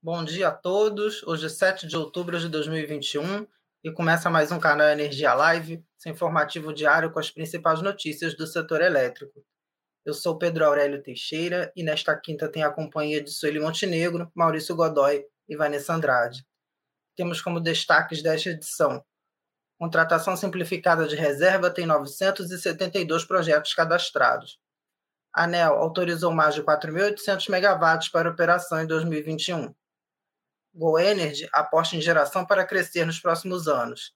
Bom dia a todos. Hoje é 7 de outubro de 2021 e começa mais um canal Energia Live, seu informativo diário com as principais notícias do setor elétrico. Eu sou Pedro Aurélio Teixeira e nesta quinta tenho a companhia de Sueli Montenegro, Maurício Godoy e Vanessa Andrade. Temos como destaques desta edição: Contratação simplificada de reserva tem 972 projetos cadastrados. A ANEL autorizou mais de 4.800 megawatts para operação em 2021. GoEnergy aposta em geração para crescer nos próximos anos.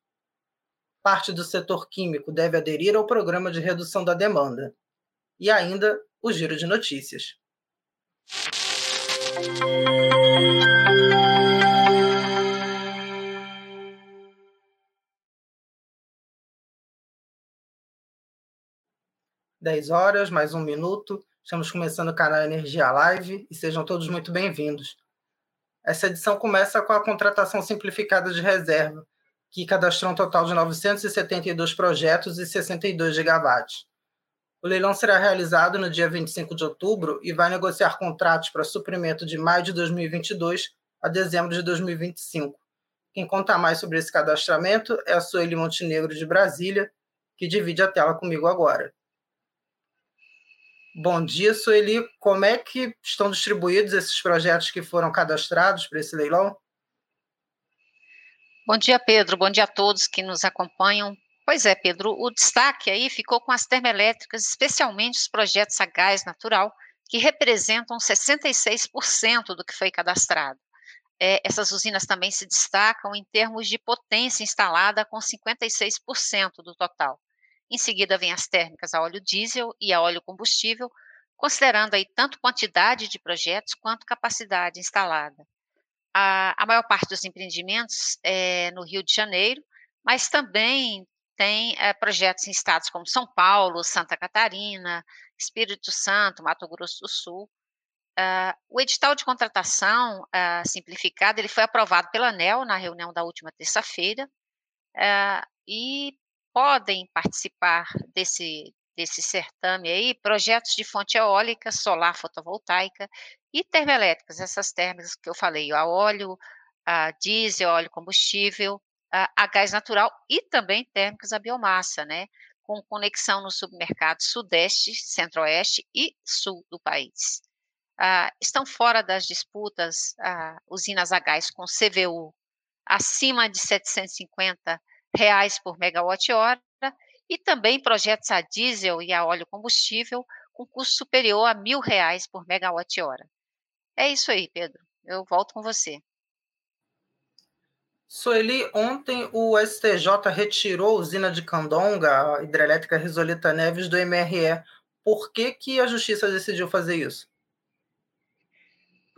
Parte do setor químico deve aderir ao programa de redução da demanda. E ainda o giro de notícias. Dez horas, mais um minuto. Estamos começando o canal Energia Live e sejam todos muito bem-vindos. Essa edição começa com a contratação simplificada de reserva, que cadastrou um total de 972 projetos e 62 gigawatts. O leilão será realizado no dia 25 de outubro e vai negociar contratos para suprimento de maio de 2022 a dezembro de 2025. Quem conta mais sobre esse cadastramento é a Sueli Montenegro de Brasília, que divide a tela comigo agora. Bom dia, Sueli. Como é que estão distribuídos esses projetos que foram cadastrados para esse leilão? Bom dia, Pedro. Bom dia a todos que nos acompanham. Pois é, Pedro, o destaque aí ficou com as termoelétricas, especialmente os projetos a gás natural, que representam 66% do que foi cadastrado. É, essas usinas também se destacam em termos de potência instalada, com 56% do total. Em seguida, vem as térmicas a óleo diesel e a óleo combustível, considerando aí tanto quantidade de projetos quanto capacidade instalada. A, a maior parte dos empreendimentos é no Rio de Janeiro, mas também tem é, projetos em estados como São Paulo, Santa Catarina, Espírito Santo, Mato Grosso do Sul. Uh, o edital de contratação uh, simplificado ele foi aprovado pela ANEL na reunião da última terça-feira uh, e podem participar desse, desse certame aí projetos de fonte eólica, solar fotovoltaica e termoelétricas, essas térmicas que eu falei, a óleo, a diesel, óleo combustível, a, a gás natural e também térmicas a biomassa, né? Com conexão nos submercados sudeste, centro-oeste e sul do país. Ah, estão fora das disputas ah, usinas a gás com CVU acima de 750 reais por megawatt-hora e também projetos a diesel e a óleo combustível com custo superior a mil reais por megawatt-hora. É isso aí, Pedro. Eu volto com você. Sueli, ontem o STJ retirou a usina de Candonga, a hidrelétrica Risolita Neves, do MRE. Por que, que a justiça decidiu fazer isso?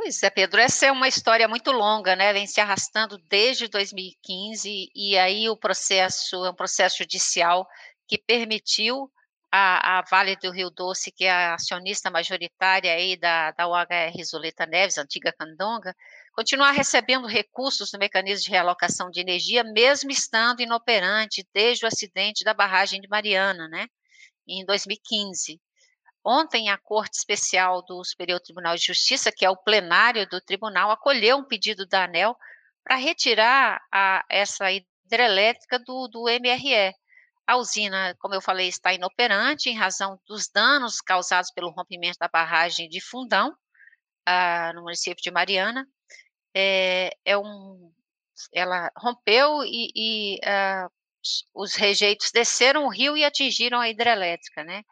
Pois é, Pedro, essa é uma história muito longa, né? Vem se arrastando desde 2015 e aí o processo é um processo judicial que permitiu a, a, Vale do Rio Doce, que é a acionista majoritária aí da, da UHR Isoleta Neves, antiga Candonga, continuar recebendo recursos do mecanismo de realocação de energia, mesmo estando inoperante desde o acidente da barragem de Mariana, né? Em 2015. Ontem, a Corte Especial do Superior Tribunal de Justiça, que é o plenário do tribunal, acolheu um pedido da ANEL para retirar a, essa hidrelétrica do, do MRE. A usina, como eu falei, está inoperante em razão dos danos causados pelo rompimento da barragem de Fundão, ah, no município de Mariana. É, é um, ela rompeu e, e ah, os rejeitos desceram o rio e atingiram a hidrelétrica, né?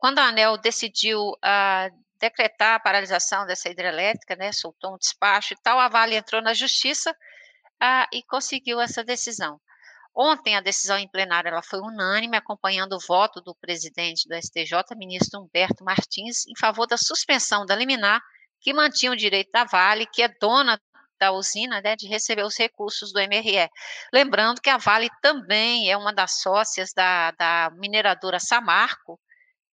Quando a ANEL decidiu uh, decretar a paralisação dessa hidrelétrica, né, soltou um despacho e tal, a Vale entrou na justiça uh, e conseguiu essa decisão. Ontem a decisão em plenário ela foi unânime, acompanhando o voto do presidente do STJ, ministro Humberto Martins, em favor da suspensão da liminar que mantinha o direito da Vale, que é dona da usina, né, de receber os recursos do MRE. Lembrando que a Vale também é uma das sócias da, da mineradora Samarco,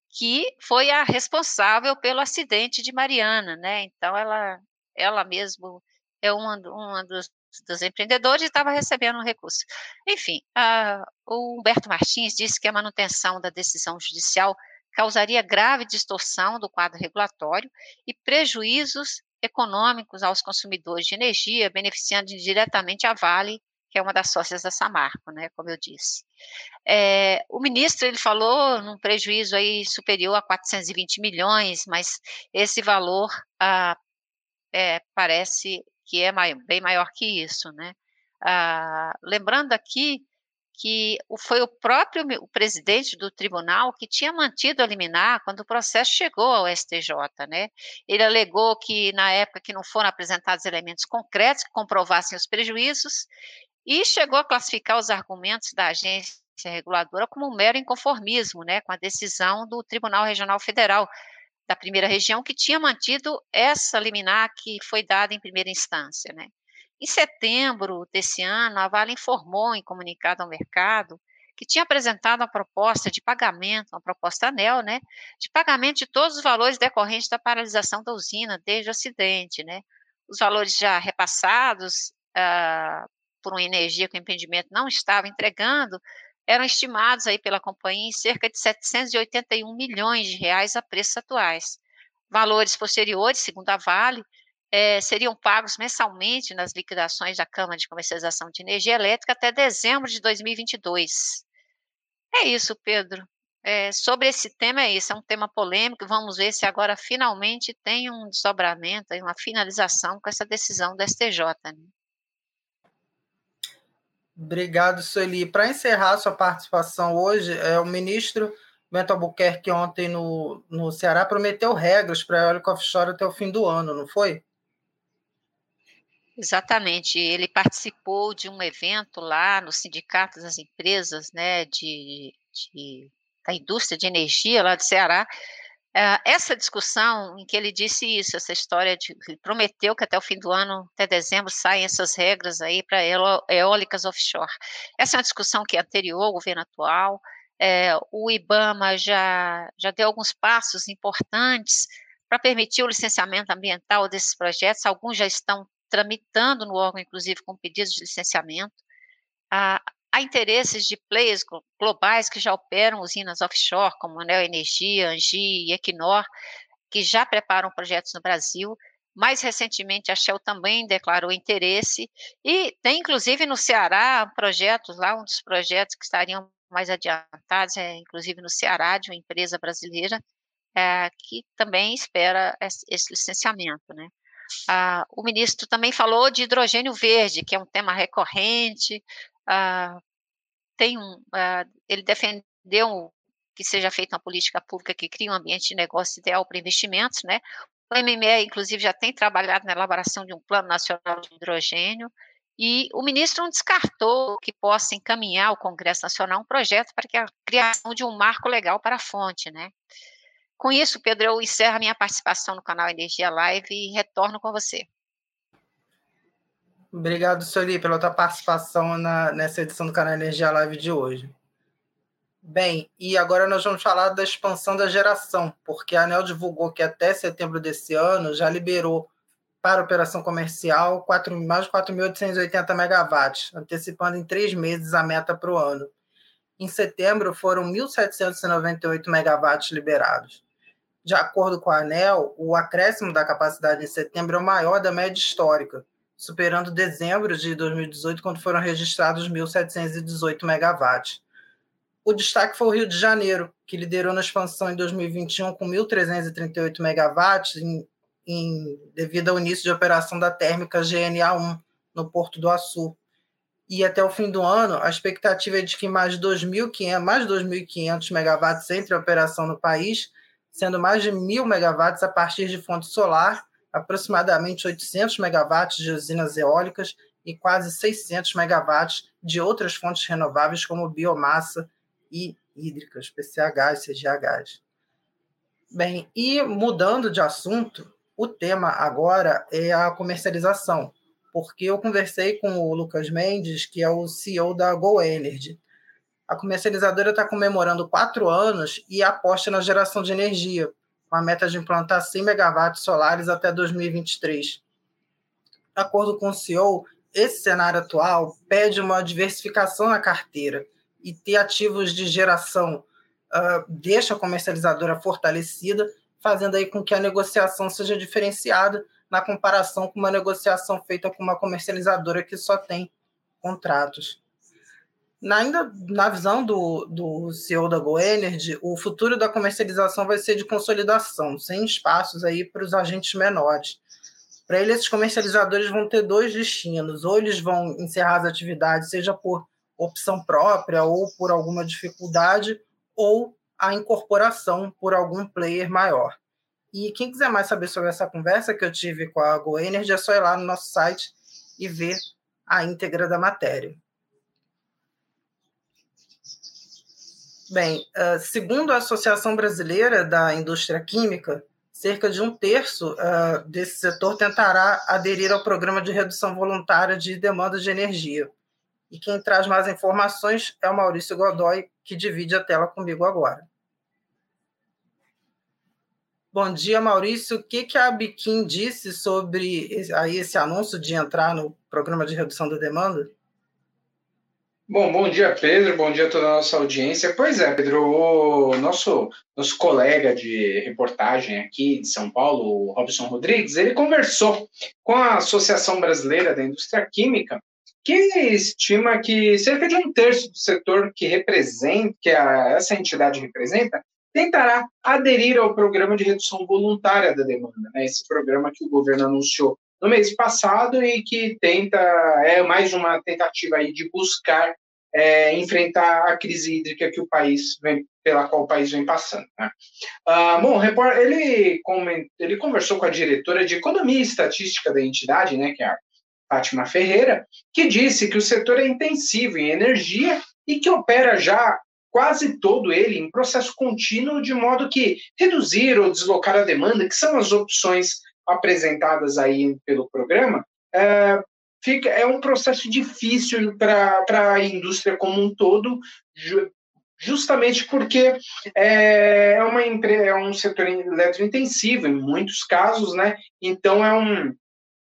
que foi a responsável pelo acidente de Mariana, né? Então ela, ela mesmo é uma, uma dos, dos empreendedores e estava recebendo um recurso. Enfim, a, o Humberto Martins disse que a manutenção da decisão judicial causaria grave distorção do quadro regulatório e prejuízos econômicos aos consumidores de energia, beneficiando diretamente a Vale, que é uma das sócias da Samarco, né, como eu disse. É, o ministro ele falou num prejuízo aí superior a 420 milhões, mas esse valor ah, é, parece que é maior, bem maior que isso, né? Ah, lembrando aqui que foi o próprio o presidente do tribunal que tinha mantido a liminar quando o processo chegou ao STJ, né? Ele alegou que na época que não foram apresentados elementos concretos que comprovassem os prejuízos e chegou a classificar os argumentos da agência reguladora como um mero inconformismo, né, com a decisão do Tribunal Regional Federal da primeira região que tinha mantido essa liminar que foi dada em primeira instância, né? Em setembro desse ano, a Vale informou em comunicado ao mercado que tinha apresentado uma proposta de pagamento, uma proposta ANEL, né, de pagamento de todos os valores decorrentes da paralisação da usina desde o acidente, né. Os valores já repassados ah, por uma energia que o empreendimento não estava entregando eram estimados aí pela companhia em cerca de 781 milhões de reais a preços atuais. Valores posteriores, segundo a Vale, é, seriam pagos mensalmente nas liquidações da Câmara de Comercialização de Energia Elétrica até dezembro de 2022. É isso, Pedro. É, sobre esse tema é isso, é um tema polêmico. Vamos ver se agora finalmente tem um desdobramento, uma finalização com essa decisão do STJ. Né? Obrigado, Sueli. Para encerrar sua participação hoje, é, o ministro Bento Albuquerque ontem no, no Ceará prometeu regras para a eólica offshore até o fim do ano, não foi? Exatamente, ele participou de um evento lá no Sindicato das Empresas, né, de, de da indústria de energia lá do Ceará, essa discussão em que ele disse isso, essa história de, ele prometeu que até o fim do ano, até dezembro, saem essas regras aí para eólicas offshore. Essa é uma discussão que é anterior ao governo atual, é, o IBAMA já, já deu alguns passos importantes para permitir o licenciamento ambiental desses projetos, alguns já estão tramitando no órgão, inclusive, com pedidos de licenciamento. Há, há interesses de players globais que já operam usinas offshore, como Anel Energia, Angi e Equinor, que já preparam projetos no Brasil. Mais recentemente, a Shell também declarou interesse, e tem, inclusive, no Ceará, projetos lá, um dos projetos que estariam mais adiantados, é, inclusive no Ceará, de uma empresa brasileira, é, que também espera esse licenciamento, né? Ah, o ministro também falou de hidrogênio verde, que é um tema recorrente. Ah, tem um, ah, ele defendeu que seja feita uma política pública que crie um ambiente de negócio ideal para investimentos, né? O MME, inclusive, já tem trabalhado na elaboração de um plano nacional de hidrogênio, e o ministro não descartou que possa encaminhar ao Congresso Nacional um projeto para a criação de um marco legal para a fonte, né? Com isso, Pedro, eu encerro a minha participação no canal Energia Live e retorno com você. Obrigado, Soli, pela tua participação na, nessa edição do canal Energia Live de hoje. Bem, e agora nós vamos falar da expansão da geração, porque a ANEL divulgou que até setembro desse ano já liberou para operação comercial 4, mais de 4.880 megawatts, antecipando em três meses a meta para o ano. Em setembro foram 1.798 megawatts liberados. De acordo com a ANEL, o acréscimo da capacidade em setembro é o maior da média histórica, superando dezembro de 2018, quando foram registrados 1.718 megawatts. O destaque foi o Rio de Janeiro, que liderou na expansão em 2021 com 1.338 megawatts, em, em, devido ao início de operação da térmica GNA1 no Porto do Açu. E até o fim do ano, a expectativa é de que mais de 2.500 mais 2.500 megawatts entre a operação no país sendo mais de mil megawatts a partir de fonte solar, aproximadamente 800 megawatts de usinas eólicas e quase 600 megawatts de outras fontes renováveis, como biomassa e hídricas, PCHs, CGHs. Bem, e mudando de assunto, o tema agora é a comercialização, porque eu conversei com o Lucas Mendes, que é o CEO da Go Energy, a comercializadora está comemorando quatro anos e aposta na geração de energia, com a meta de implantar 100 megawatts solares até 2023. De acordo com o CEO, esse cenário atual pede uma diversificação na carteira e ter ativos de geração uh, deixa a comercializadora fortalecida, fazendo aí com que a negociação seja diferenciada, na comparação com uma negociação feita com uma comercializadora que só tem contratos. Na, ainda na visão do, do CEO da GoEnergy, o futuro da comercialização vai ser de consolidação, sem espaços aí para os agentes menores. Para ele, esses comercializadores vão ter dois destinos: ou eles vão encerrar as atividades, seja por opção própria ou por alguma dificuldade, ou a incorporação por algum player maior. E quem quiser mais saber sobre essa conversa que eu tive com a GoEnergy, é só ir lá no nosso site e ver a íntegra da matéria. Bem, uh, segundo a Associação Brasileira da Indústria Química, cerca de um terço uh, desse setor tentará aderir ao programa de redução voluntária de demanda de energia. E quem traz mais informações é o Maurício Godoy, que divide a tela comigo agora. Bom dia, Maurício. O que, que a Biquim disse sobre esse, aí esse anúncio de entrar no programa de redução da demanda? Bom, bom dia, Pedro. Bom dia a toda a nossa audiência. Pois é, Pedro, o nosso, nosso colega de reportagem aqui de São Paulo, o Robson Rodrigues, ele conversou com a Associação Brasileira da Indústria Química, que estima que cerca de um terço do setor que representa, que a, essa entidade representa, tentará aderir ao programa de redução voluntária da demanda, né? esse programa que o governo anunciou no mês passado e que tenta, é mais uma tentativa aí de buscar é, enfrentar a crise hídrica que o país vem, pela qual o país vem passando. Né? Ah, bom, ele, ele conversou com a diretora de Economia e Estatística da entidade, né, que é a Fátima Ferreira, que disse que o setor é intensivo em energia e que opera já quase todo ele em processo contínuo, de modo que reduzir ou deslocar a demanda, que são as opções apresentadas aí pelo programa, é, fica, é um processo difícil para a indústria como um todo, justamente porque é, é, uma, é um setor eletrointensivo em muitos casos, né? Então é um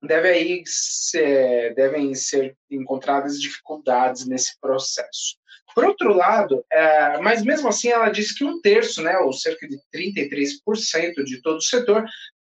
deve aí ser, devem ser encontradas dificuldades nesse processo. Por outro lado, é, mas mesmo assim ela disse que um terço, né, ou cerca de 33% de todo o setor,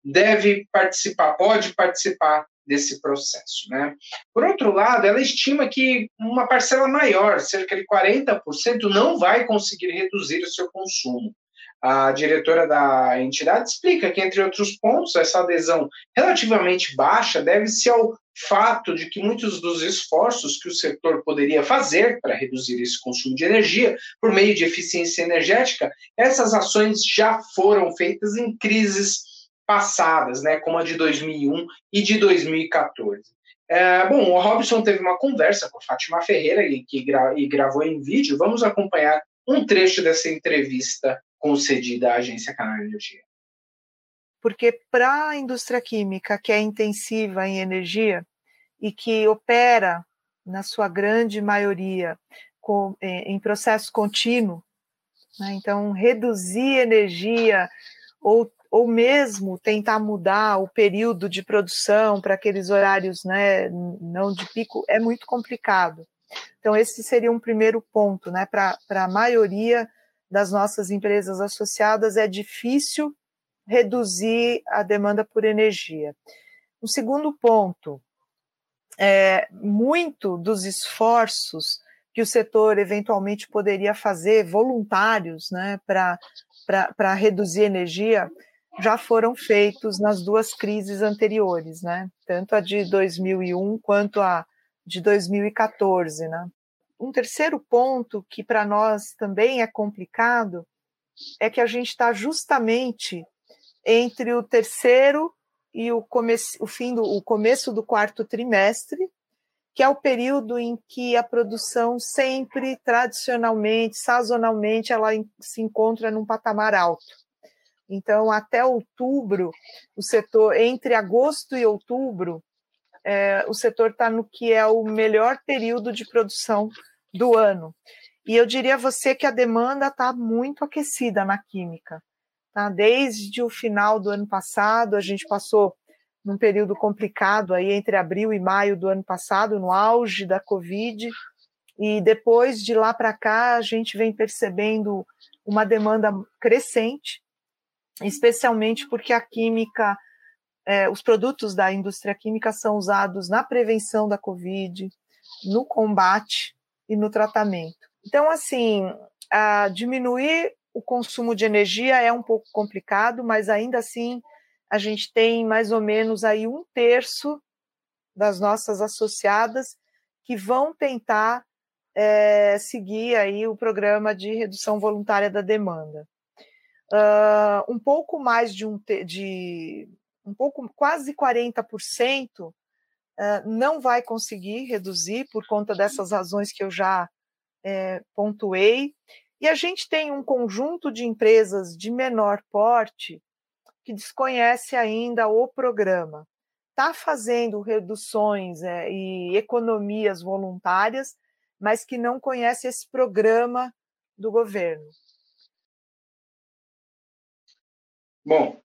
deve participar, pode participar desse processo. Né? Por outro lado, ela estima que uma parcela maior, cerca de 40%, não vai conseguir reduzir o seu consumo. A diretora da entidade explica que, entre outros pontos, essa adesão relativamente baixa deve-se ao fato de que muitos dos esforços que o setor poderia fazer para reduzir esse consumo de energia por meio de eficiência energética, essas ações já foram feitas em crises passadas, né, como a de 2001 e de 2014. É, bom, o Robson teve uma conversa com a Fátima Ferreira e, que gra e gravou em vídeo. Vamos acompanhar um trecho dessa entrevista concedida à agência Canal Energia. Porque para a indústria química, que é intensiva em energia e que opera, na sua grande maioria, com, em processo contínuo, né? então reduzir energia ou ou mesmo tentar mudar o período de produção para aqueles horários né, não de pico, é muito complicado. Então, esse seria um primeiro ponto, né? Para a maioria das nossas empresas associadas, é difícil reduzir a demanda por energia. O segundo ponto, é, muito dos esforços que o setor eventualmente poderia fazer, voluntários, né, para reduzir energia, já foram feitos nas duas crises anteriores, né? Tanto a de 2001 quanto a de 2014, né? Um terceiro ponto que para nós também é complicado é que a gente está justamente entre o terceiro e o, o fim do o começo do quarto trimestre, que é o período em que a produção sempre, tradicionalmente, sazonalmente, ela se encontra num patamar alto. Então, até outubro, o setor, entre agosto e outubro, é, o setor está no que é o melhor período de produção do ano. E eu diria a você que a demanda está muito aquecida na química. Tá? Desde o final do ano passado, a gente passou num período complicado aí entre abril e maio do ano passado, no auge da Covid, e depois de lá para cá a gente vem percebendo uma demanda crescente especialmente porque a química é, os produtos da indústria química são usados na prevenção da Covid, no combate e no tratamento. Então, assim, diminuir o consumo de energia é um pouco complicado, mas ainda assim a gente tem mais ou menos aí um terço das nossas associadas que vão tentar é, seguir aí o programa de redução voluntária da demanda. Uh, um pouco mais de um de um pouco quase 40% uh, não vai conseguir reduzir por conta dessas razões que eu já é, pontuei. E a gente tem um conjunto de empresas de menor porte que desconhece ainda o programa. Está fazendo reduções é, e economias voluntárias, mas que não conhece esse programa do governo. Bom,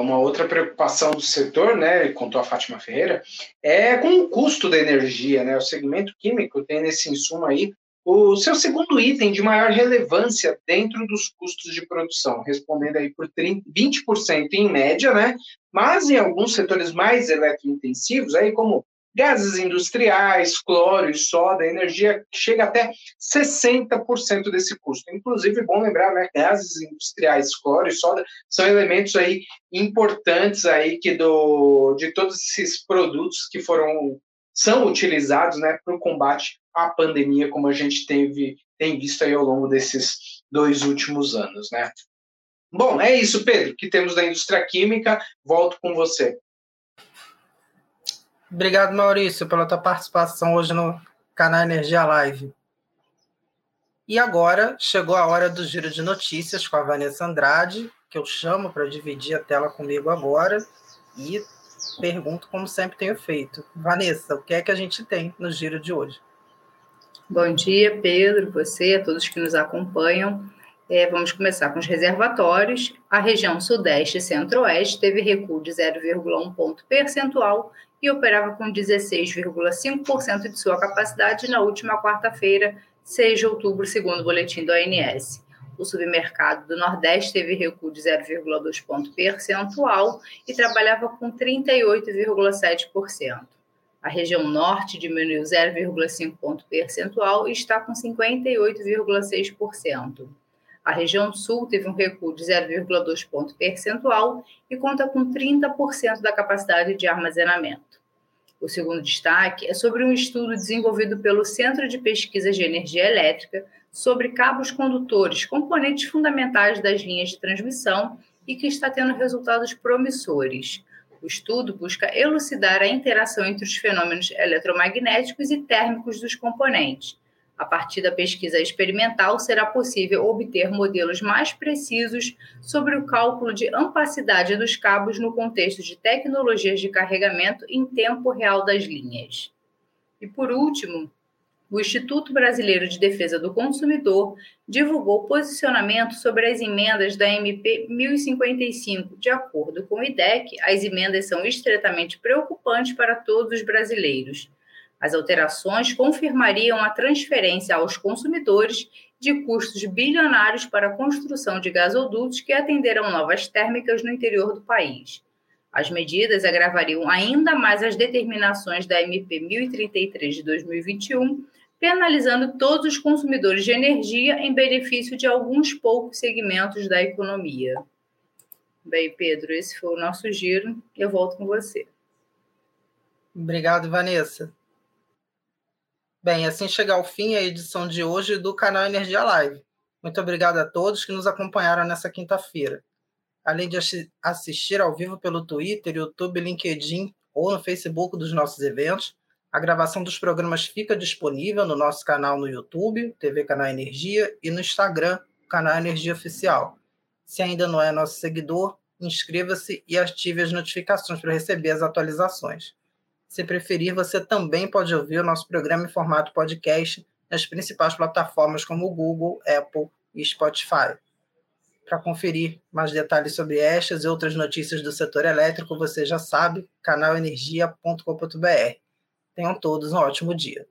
uma outra preocupação do setor, né, contou a Fátima Ferreira, é com o custo da energia, né? O segmento químico tem nesse insumo aí o seu segundo item de maior relevância dentro dos custos de produção, respondendo aí por 30, 20% em média, né? Mas em alguns setores mais eletrointensivos, aí como gases industriais, cloro e soda, energia chega até 60% desse custo. Inclusive, bom lembrar, né, gases industriais, cloro e soda são elementos aí importantes aí que do de todos esses produtos que foram são utilizados, né, para o combate a pandemia, como a gente teve, tem visto aí ao longo desses dois últimos anos, né? Bom, é isso, Pedro, que temos da indústria química. Volto com você. Obrigado, Maurício, pela tua participação hoje no canal Energia Live. E agora chegou a hora do giro de notícias com a Vanessa Andrade, que eu chamo para dividir a tela comigo agora e pergunto como sempre tenho feito. Vanessa, o que é que a gente tem no giro de hoje? Bom dia, Pedro, você, a todos que nos acompanham. É, vamos começar com os reservatórios. A região Sudeste e Centro-Oeste teve recuo de 0,1 ponto percentual e operava com 16,5% de sua capacidade na última quarta-feira, 6 de outubro, segundo o boletim do ONS. O submercado do Nordeste teve recuo de 0,2 ponto percentual e trabalhava com 38,7%. A região norte diminuiu 0,5 ponto percentual e está com 58,6%. A região sul teve um recuo de 0,2 ponto percentual e conta com 30% da capacidade de armazenamento. O segundo destaque é sobre um estudo desenvolvido pelo Centro de Pesquisas de Energia Elétrica sobre cabos condutores, componentes fundamentais das linhas de transmissão e que está tendo resultados promissores. O estudo busca elucidar a interação entre os fenômenos eletromagnéticos e térmicos dos componentes. A partir da pesquisa experimental, será possível obter modelos mais precisos sobre o cálculo de ampacidade dos cabos no contexto de tecnologias de carregamento em tempo real das linhas. E por último, o Instituto Brasileiro de Defesa do Consumidor divulgou posicionamento sobre as emendas da MP 1055. De acordo com o IDEC, as emendas são estritamente preocupantes para todos os brasileiros. As alterações confirmariam a transferência aos consumidores de custos bilionários para a construção de gasodutos que atenderão novas térmicas no interior do país. As medidas agravariam ainda mais as determinações da MP 1033 de 2021 penalizando todos os consumidores de energia em benefício de alguns poucos segmentos da economia. Bem, Pedro, esse foi o nosso giro. Eu volto com você. Obrigado, Vanessa. Bem, assim chega ao fim a edição de hoje do canal Energia Live. Muito obrigado a todos que nos acompanharam nessa quinta-feira. Além de assistir ao vivo pelo Twitter, YouTube, LinkedIn ou no Facebook dos nossos eventos, a gravação dos programas fica disponível no nosso canal no YouTube, TV Canal Energia, e no Instagram, Canal Energia Oficial. Se ainda não é nosso seguidor, inscreva-se e ative as notificações para receber as atualizações. Se preferir, você também pode ouvir o nosso programa em formato podcast nas principais plataformas como Google, Apple e Spotify. Para conferir mais detalhes sobre estas e outras notícias do setor elétrico, você já sabe, canalenergia.com.br. Tenham todos um ótimo dia.